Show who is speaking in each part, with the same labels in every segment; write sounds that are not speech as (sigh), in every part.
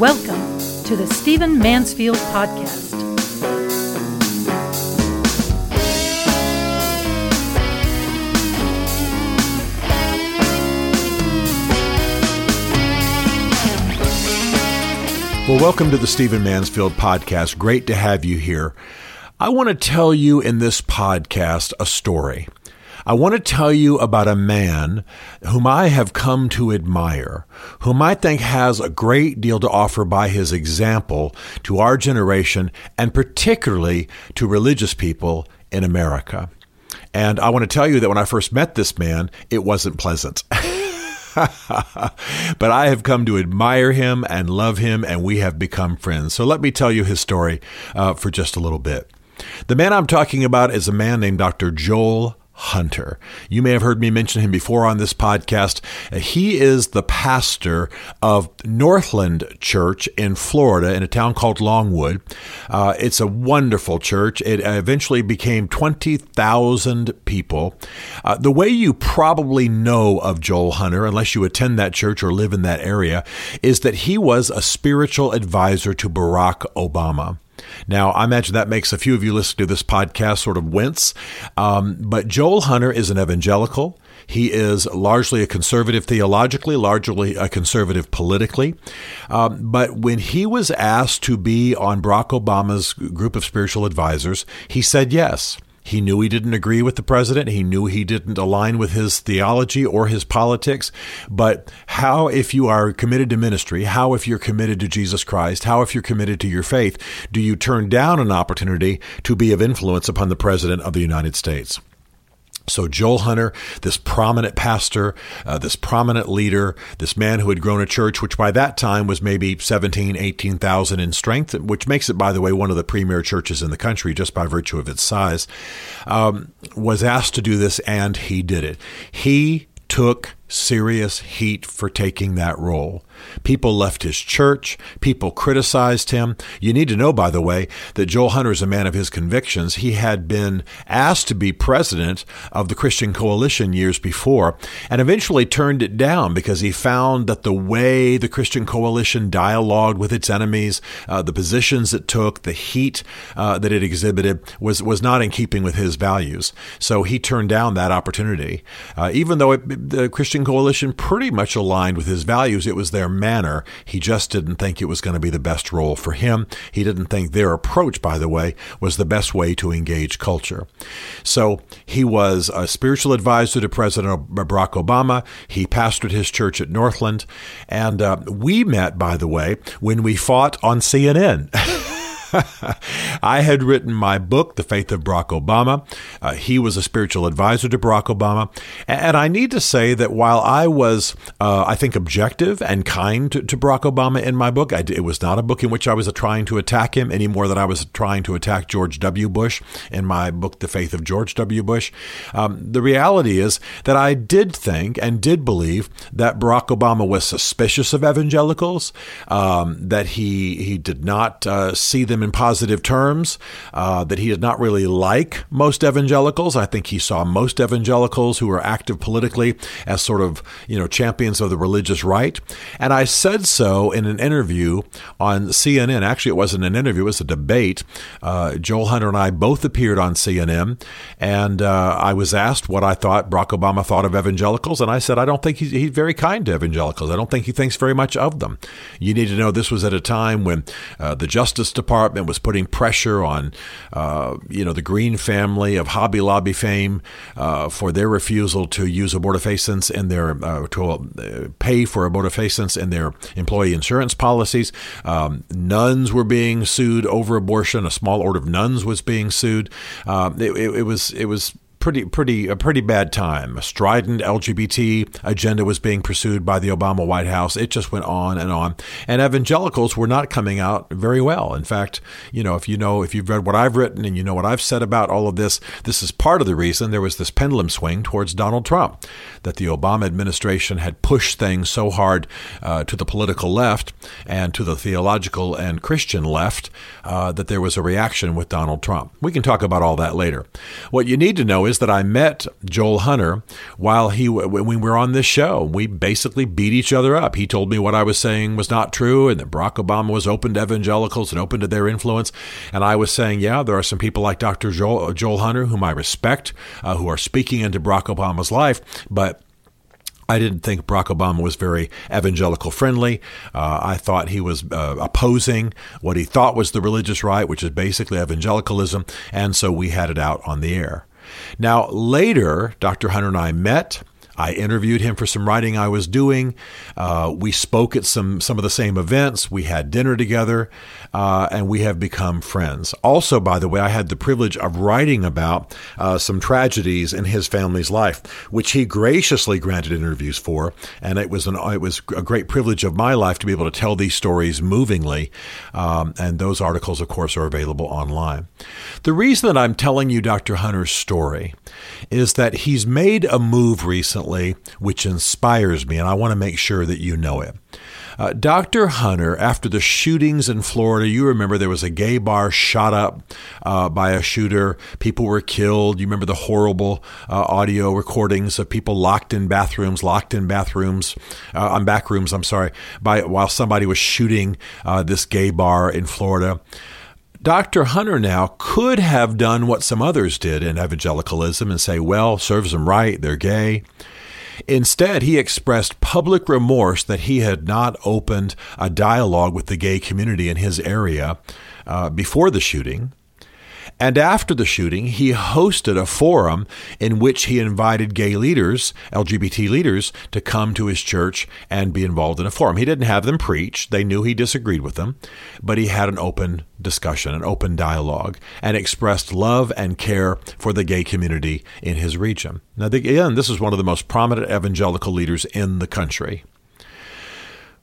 Speaker 1: Welcome to the Stephen Mansfield Podcast.
Speaker 2: Well, welcome to the Stephen Mansfield Podcast. Great to have you here. I want to tell you in this podcast a story. I want to tell you about a man whom I have come to admire, whom I think has a great deal to offer by his example to our generation and particularly to religious people in America. And I want to tell you that when I first met this man, it wasn't pleasant. (laughs) but I have come to admire him and love him, and we have become friends. So let me tell you his story uh, for just a little bit. The man I'm talking about is a man named Dr. Joel Hunter. You may have heard me mention him before on this podcast. He is the pastor of Northland Church in Florida in a town called Longwood. Uh, it's a wonderful church. It eventually became 20,000 people. Uh, the way you probably know of Joel Hunter, unless you attend that church or live in that area, is that he was a spiritual advisor to Barack Obama. Now, I imagine that makes a few of you listening to this podcast sort of wince. Um, but Joel Hunter is an evangelical. He is largely a conservative theologically, largely a conservative politically. Um, but when he was asked to be on Barack Obama's group of spiritual advisors, he said yes. He knew he didn't agree with the president. He knew he didn't align with his theology or his politics. But how, if you are committed to ministry, how, if you're committed to Jesus Christ, how, if you're committed to your faith, do you turn down an opportunity to be of influence upon the president of the United States? So, Joel Hunter, this prominent pastor, uh, this prominent leader, this man who had grown a church, which by that time was maybe 17, 18,000 in strength, which makes it, by the way, one of the premier churches in the country just by virtue of its size, um, was asked to do this, and he did it. He took serious heat for taking that role. People left his church. People criticized him. You need to know, by the way, that Joel Hunter is a man of his convictions. He had been asked to be president of the Christian Coalition years before and eventually turned it down because he found that the way the Christian Coalition dialogued with its enemies, uh, the positions it took, the heat uh, that it exhibited was, was not in keeping with his values. So he turned down that opportunity. Uh, even though it, the Christian Coalition pretty much aligned with his values, it was their manner. He just didn't think it was going to be the best role for him. He didn't think their approach, by the way, was the best way to engage culture. So he was a spiritual advisor to President Barack Obama. He pastored his church at Northland. And uh, we met, by the way, when we fought on CNN. (laughs) (laughs) I had written my book, The Faith of Barack Obama. Uh, he was a spiritual advisor to Barack Obama. And I need to say that while I was, uh, I think, objective and kind to, to Barack Obama in my book, I, it was not a book in which I was trying to attack him any more than I was trying to attack George W. Bush in my book, The Faith of George W. Bush. Um, the reality is that I did think and did believe that Barack Obama was suspicious of evangelicals, um, that he, he did not uh, see them in positive terms, uh, that he did not really like most evangelicals. I think he saw most evangelicals who were active politically as sort of, you know, champions of the religious right. And I said so in an interview on CNN. Actually, it wasn't an interview, it was a debate. Uh, Joel Hunter and I both appeared on CNN, and uh, I was asked what I thought Barack Obama thought of evangelicals, and I said, I don't think he's, he's very kind to evangelicals. I don't think he thinks very much of them. You need to know this was at a time when uh, the Justice Department Department was putting pressure on, uh, you know, the Green family of Hobby Lobby fame uh, for their refusal to use abortifacients in their uh, to uh, pay for abortifacients in their employee insurance policies. Um, nuns were being sued over abortion. A small order of nuns was being sued. Uh, it, it, it was it was pretty pretty a pretty bad time. A strident LGBT agenda was being pursued by the Obama White House. It just went on and on. And evangelicals were not coming out very well. In fact, you know, if you know if you've read what I've written and you know what I've said about all of this, this is part of the reason there was this pendulum swing towards Donald Trump. That the Obama administration had pushed things so hard uh, to the political left and to the theological and Christian left uh, that there was a reaction with Donald Trump. We can talk about all that later. What you need to know is that I met Joel Hunter while he when we were on this show. We basically beat each other up. He told me what I was saying was not true, and that Barack Obama was open to evangelicals and open to their influence. And I was saying, yeah, there are some people like Dr. Joel, Joel Hunter whom I respect, uh, who are speaking into Barack Obama's life, but I didn't think Barack Obama was very evangelical friendly. Uh, I thought he was uh, opposing what he thought was the religious right, which is basically evangelicalism, and so we had it out on the air. Now, later, Dr. Hunter and I met. I interviewed him for some writing I was doing. Uh, we spoke at some some of the same events. We had dinner together, uh, and we have become friends. Also, by the way, I had the privilege of writing about uh, some tragedies in his family's life, which he graciously granted interviews for, and it was an it was a great privilege of my life to be able to tell these stories movingly. Um, and those articles, of course, are available online. The reason that I'm telling you Dr. Hunter's story is that he's made a move recently which inspires me, and I want to make sure that you know it. Uh, Dr. Hunter, after the shootings in Florida, you remember there was a gay bar shot up uh, by a shooter. People were killed. You remember the horrible uh, audio recordings of people locked in bathrooms, locked in bathrooms, uh, on back rooms, I'm sorry, by, while somebody was shooting uh, this gay bar in Florida. Dr. Hunter now could have done what some others did in evangelicalism and say, well, serves them right, they're gay. Instead, he expressed public remorse that he had not opened a dialogue with the gay community in his area uh, before the shooting. And after the shooting, he hosted a forum in which he invited gay leaders, LGBT leaders, to come to his church and be involved in a forum. He didn't have them preach, they knew he disagreed with them, but he had an open discussion, an open dialogue, and expressed love and care for the gay community in his region. Now, again, this is one of the most prominent evangelical leaders in the country.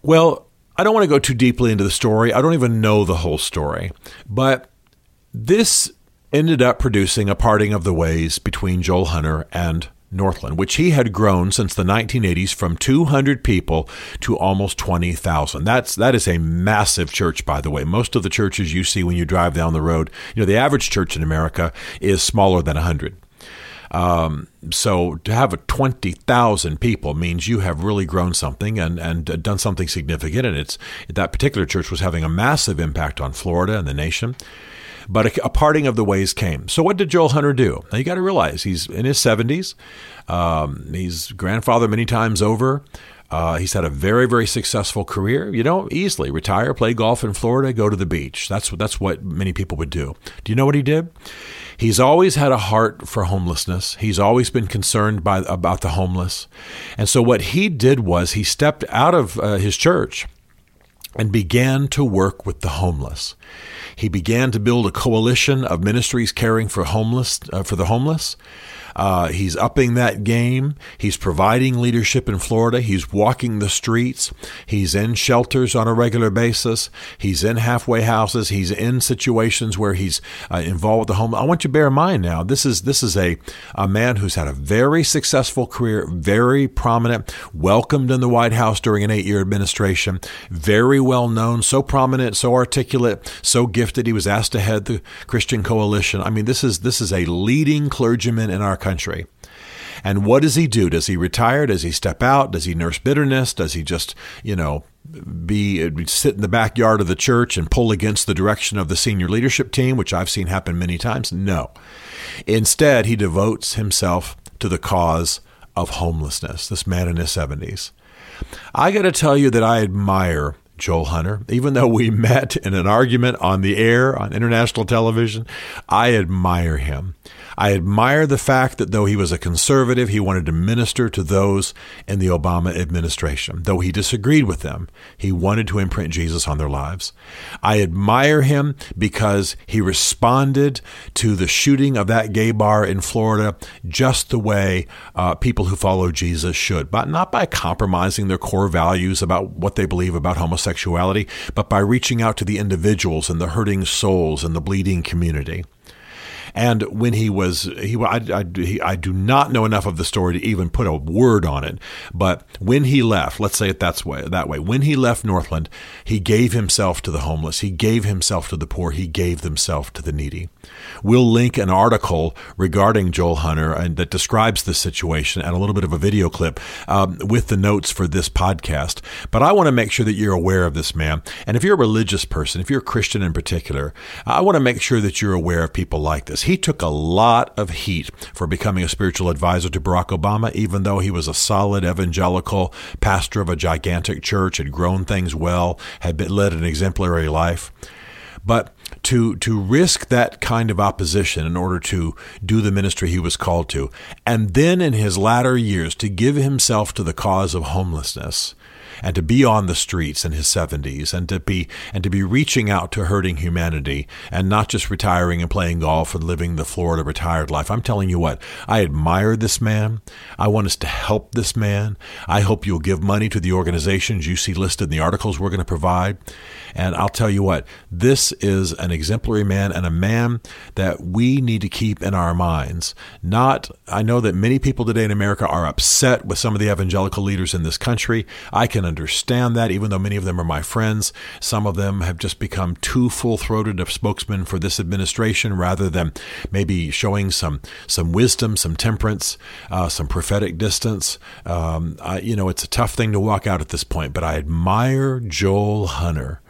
Speaker 2: Well, I don't want to go too deeply into the story. I don't even know the whole story. But this ended up producing a parting of the ways between Joel Hunter and Northland, which he had grown since the 1980s from 200 people to almost 20,000. That's that is a massive church, by the way. Most of the churches you see when you drive down the road, you know, the average church in America is smaller than 100. Um, so to have a 20,000 people means you have really grown something and, and done something significant. And it's that particular church was having a massive impact on Florida and the nation. But a, a, parting of the ways came. So what did Joel Hunter do? Now you got to realize he's in his 70s. Um, he's grandfather many times over. Uh, he's had a very, very successful career. You know, easily retire, play golf in Florida, go to the beach. That's what that's what many people would do. Do you know what he did? He's always had a heart for homelessness. He's always been concerned by about the homeless, and so what he did was he stepped out of uh, his church and began to work with the homeless. He began to build a coalition of ministries caring for homeless uh, for the homeless. Uh, he's upping that game. He's providing leadership in Florida. He's walking the streets. He's in shelters on a regular basis. He's in halfway houses. He's in situations where he's uh, involved with the home. I want you to bear in mind now, this is this is a, a man who's had a very successful career, very prominent, welcomed in the White House during an eight year administration, very well known, so prominent, so articulate, so gifted. He was asked to head the Christian Coalition. I mean, this is this is a leading clergyman in our country. And what does he do? Does he retire? Does he step out? Does he nurse bitterness? Does he just, you know, be sit in the backyard of the church and pull against the direction of the senior leadership team, which I've seen happen many times? No. Instead, he devotes himself to the cause of homelessness. This man in his 70s. I got to tell you that I admire Joel Hunter. Even though we met in an argument on the air on international television, I admire him. I admire the fact that though he was a conservative, he wanted to minister to those in the Obama administration. Though he disagreed with them, he wanted to imprint Jesus on their lives. I admire him because he responded to the shooting of that gay bar in Florida just the way uh, people who follow Jesus should, but not by compromising their core values about what they believe about homosexuality, but by reaching out to the individuals and the hurting souls and the bleeding community. And when he was, he, I, I, he, I do not know enough of the story to even put a word on it. But when he left, let's say it that's way, that way, when he left Northland, he gave himself to the homeless. He gave himself to the poor. He gave himself to the needy. We'll link an article regarding Joel Hunter and that describes the situation and a little bit of a video clip um, with the notes for this podcast. But I want to make sure that you're aware of this man. And if you're a religious person, if you're a Christian in particular, I want to make sure that you're aware of people like this. He took a lot of heat for becoming a spiritual advisor to Barack Obama, even though he was a solid evangelical pastor of a gigantic church, had grown things well, had been, led an exemplary life. But to to risk that kind of opposition in order to do the ministry he was called to, and then in his latter years to give himself to the cause of homelessness, and to be on the streets in his 70s and to be and to be reaching out to hurting humanity and not just retiring and playing golf and living the Florida retired life. I'm telling you what, I admire this man. I want us to help this man. I hope you'll give money to the organizations you see listed in the articles we're going to provide. And I'll tell you what, this is an exemplary man and a man that we need to keep in our minds. Not, I know that many people today in America are upset with some of the evangelical leaders in this country. I can understand that, even though many of them are my friends. Some of them have just become too full throated of spokesmen for this administration rather than maybe showing some, some wisdom, some temperance, uh, some prophetic distance. Um, I, you know, it's a tough thing to walk out at this point, but I admire Joel Hunter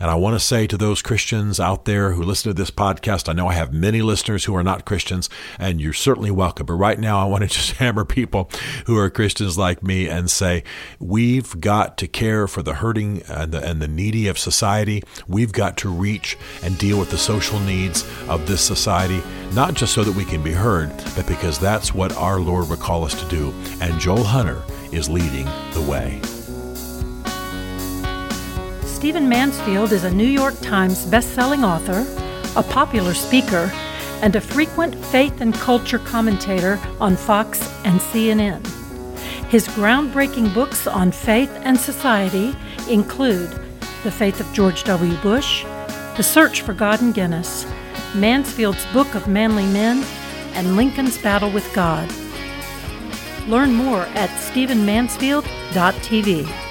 Speaker 2: and I want to say to those Christians out there who listen to this podcast, I know I have many listeners who are not Christians, and you're certainly welcome. But right now, I want to (laughs) just hammer people who are Christians like me and say, we've got to care for the hurting and the, and the needy of society. We've got to reach and deal with the social needs of this society, not just so that we can be heard, but because that's what our Lord would call us to do. And Joel Hunter is leading the way.
Speaker 1: Stephen Mansfield is a New York Times best-selling author, a popular speaker, and a frequent faith and culture commentator on Fox and CNN. His groundbreaking books on faith and society include The Faith of George W. Bush, The Search for God and Guinness, Mansfield's Book of Manly Men, and Lincoln's Battle with God. Learn more at stephenmansfield.tv.